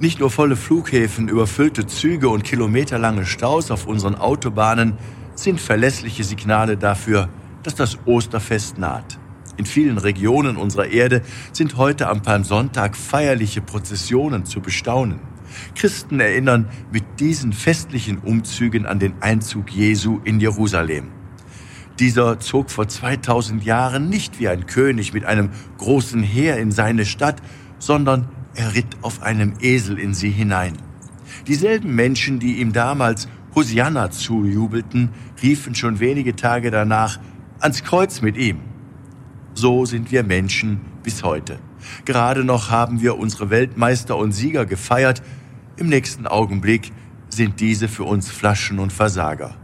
Nicht nur volle Flughäfen, überfüllte Züge und kilometerlange Staus auf unseren Autobahnen sind verlässliche Signale dafür, dass das Osterfest naht. In vielen Regionen unserer Erde sind heute am Palmsonntag feierliche Prozessionen zu bestaunen. Christen erinnern mit diesen festlichen Umzügen an den Einzug Jesu in Jerusalem. Dieser zog vor 2000 Jahren nicht wie ein König mit einem großen Heer in seine Stadt, sondern er ritt auf einem Esel in sie hinein. Dieselben Menschen, die ihm damals Hosianna zujubelten, riefen schon wenige Tage danach ans Kreuz mit ihm. So sind wir Menschen bis heute. Gerade noch haben wir unsere Weltmeister und Sieger gefeiert, im nächsten Augenblick sind diese für uns Flaschen und Versager.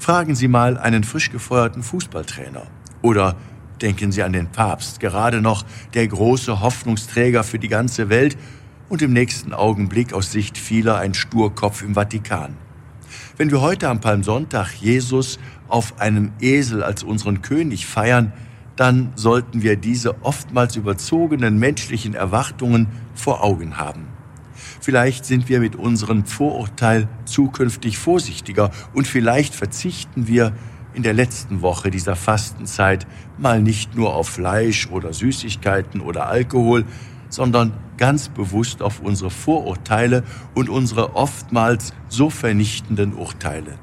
Fragen Sie mal einen frisch gefeuerten Fußballtrainer oder Denken Sie an den Papst, gerade noch der große Hoffnungsträger für die ganze Welt und im nächsten Augenblick aus Sicht vieler ein Sturkopf im Vatikan. Wenn wir heute am Palmsonntag Jesus auf einem Esel als unseren König feiern, dann sollten wir diese oftmals überzogenen menschlichen Erwartungen vor Augen haben. Vielleicht sind wir mit unserem Vorurteil zukünftig vorsichtiger und vielleicht verzichten wir in der letzten Woche dieser Fastenzeit mal nicht nur auf Fleisch oder Süßigkeiten oder Alkohol, sondern ganz bewusst auf unsere Vorurteile und unsere oftmals so vernichtenden Urteile.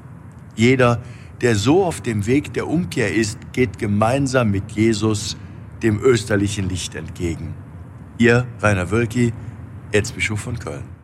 Jeder, der so auf dem Weg der Umkehr ist, geht gemeinsam mit Jesus dem österlichen Licht entgegen. Ihr Rainer Wölki, Erzbischof von Köln.